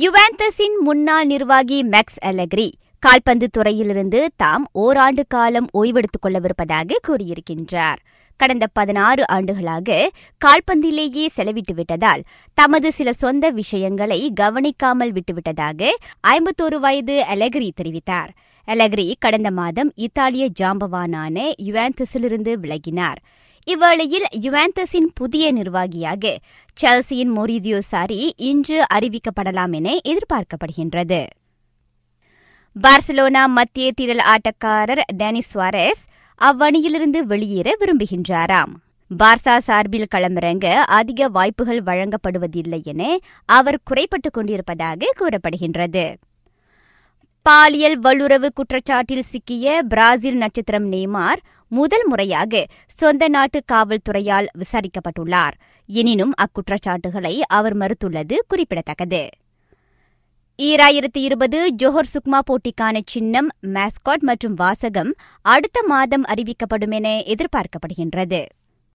யுவாந்தஸின் முன்னாள் நிர்வாகி மேக்ஸ் அலக்ரி கால்பந்து துறையிலிருந்து தாம் ஓராண்டு காலம் ஓய்வெடுத்துக் கொள்ளவிருப்பதாக கூறியிருக்கின்றார். கடந்த பதினாறு ஆண்டுகளாக கால்பந்திலேயே செலவிட்டு விட்டதால் தமது சில சொந்த விஷயங்களை கவனிக்காமல் விட்டுவிட்டதாக ஐம்பத்தோரு வயது அலகிரி தெரிவித்தார். அலெக்ரி கடந்த மாதம் இத்தாலிய ஜாம்பவானான யுவாந்தஸிலிருந்து விலகினார். இவ்வேளையில் யுவாந்தஸின் புதிய நிர்வாகியாக செல்சியின் மோரிசியோ சாரி இன்று அறிவிக்கப்படலாம் என எதிர்பார்க்கப்படுகின்றது. பார்சிலோனா மத்திய திரள் ஆட்டக்காரர் டெனிஸ் சுவாரஸ் அவ்வணியிலிருந்து வெளியேற விரும்புகின்றாராம். பார்சா சார்பில் களமிறங்க அதிக வாய்ப்புகள் வழங்கப்படுவதில்லை என அவர் குறைப்பட்டுக் கொண்டிருப்பதாக கூறப்படுகின்றது. பாலியல் வல்லுறவு குற்றச்சாட்டில் சிக்கிய பிராசில் நட்சத்திரம் நேமார் முதல் முறையாக சொந்த நாட்டு காவல்துறையால் விசாரிக்கப்பட்டுள்ளார். எனினும் அக்குற்றச்சாட்டுகளை அவர் மறுத்துள்ளது குறிப்பிடத்தக்கது. ஈராயிரத்தி இருபது ஜோஹர் சுக்மா போட்டிக்கான சின்னம் மாஸ்காட் மற்றும் வாசகம் அடுத்த மாதம் அறிவிக்கப்படும் என எதிர்பார்க்கப்படுகின்றது.